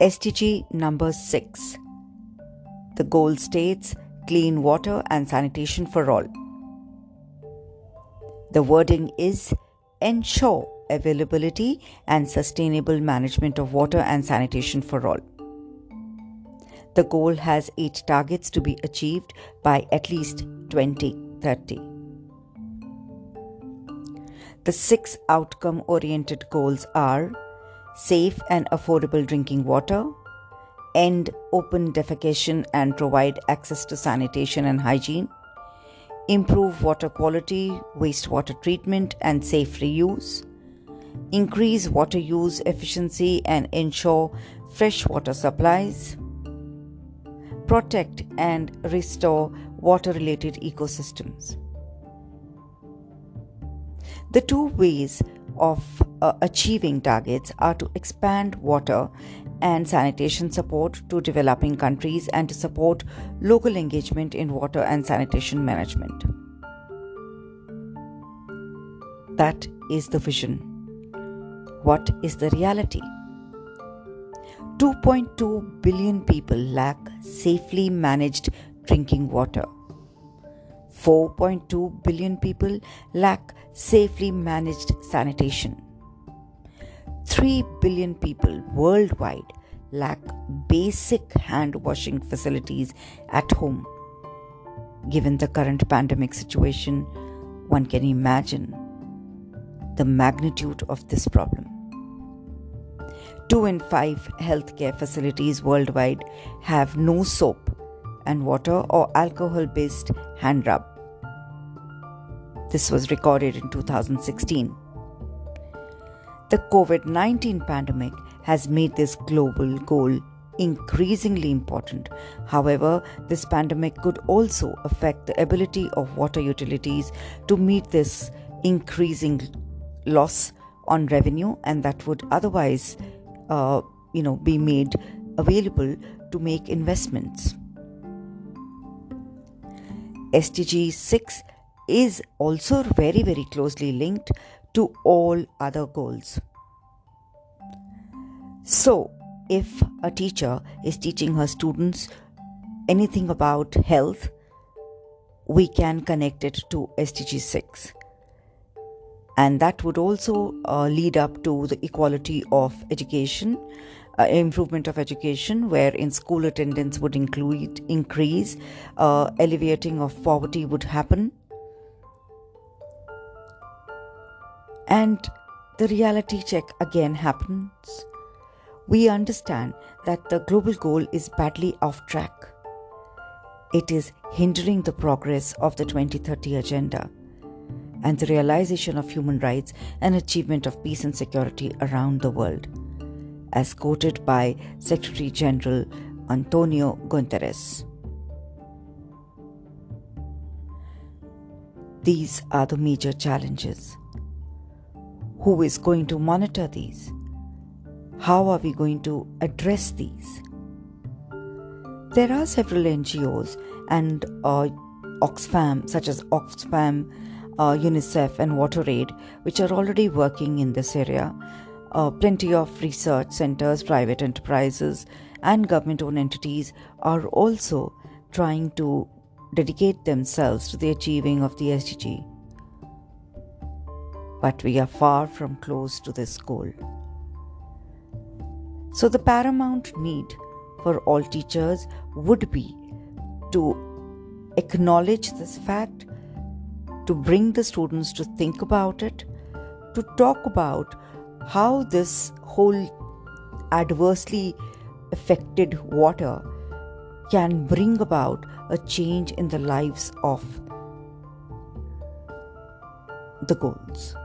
SDG number 6. The goal states clean water and sanitation for all. The wording is ensure availability and sustainable management of water and sanitation for all. The goal has eight targets to be achieved by at least 2030. The six outcome oriented goals are safe and affordable drinking water, end open defecation and provide access to sanitation and hygiene, improve water quality, wastewater treatment, and safe reuse, increase water use efficiency and ensure fresh water supplies, protect and restore water related ecosystems. The two ways of uh, achieving targets are to expand water and sanitation support to developing countries and to support local engagement in water and sanitation management. That is the vision. What is the reality? 2.2 billion people lack safely managed drinking water. 4.2 billion people lack safely managed sanitation. 3 billion people worldwide lack basic hand washing facilities at home. Given the current pandemic situation, one can imagine the magnitude of this problem. Two in five healthcare facilities worldwide have no soap and water or alcohol based hand rub. This was recorded in 2016. The COVID 19 pandemic has made this global goal increasingly important. However, this pandemic could also affect the ability of water utilities to meet this increasing loss on revenue, and that would otherwise, uh, you know, be made available to make investments. SDG 6 is also very, very closely linked to all other goals. So, if a teacher is teaching her students anything about health, we can connect it to SDG 6. And that would also uh, lead up to the equality of education uh, improvement of education, where in school attendance would include increase, uh, alleviating of poverty would happen, and the reality check again happens. We understand that the global goal is badly off track. It is hindering the progress of the 2030 agenda and the realization of human rights and achievement of peace and security around the world as quoted by Secretary General Antonio Guterres. These are the major challenges. Who is going to monitor these? How are we going to address these? There are several NGOs and uh, Oxfam, such as Oxfam, uh, UNICEF, and WaterAid, which are already working in this area uh, plenty of research centers, private enterprises, and government owned entities are also trying to dedicate themselves to the achieving of the SDG. But we are far from close to this goal. So, the paramount need for all teachers would be to acknowledge this fact, to bring the students to think about it, to talk about how this whole adversely affected water can bring about a change in the lives of the goals.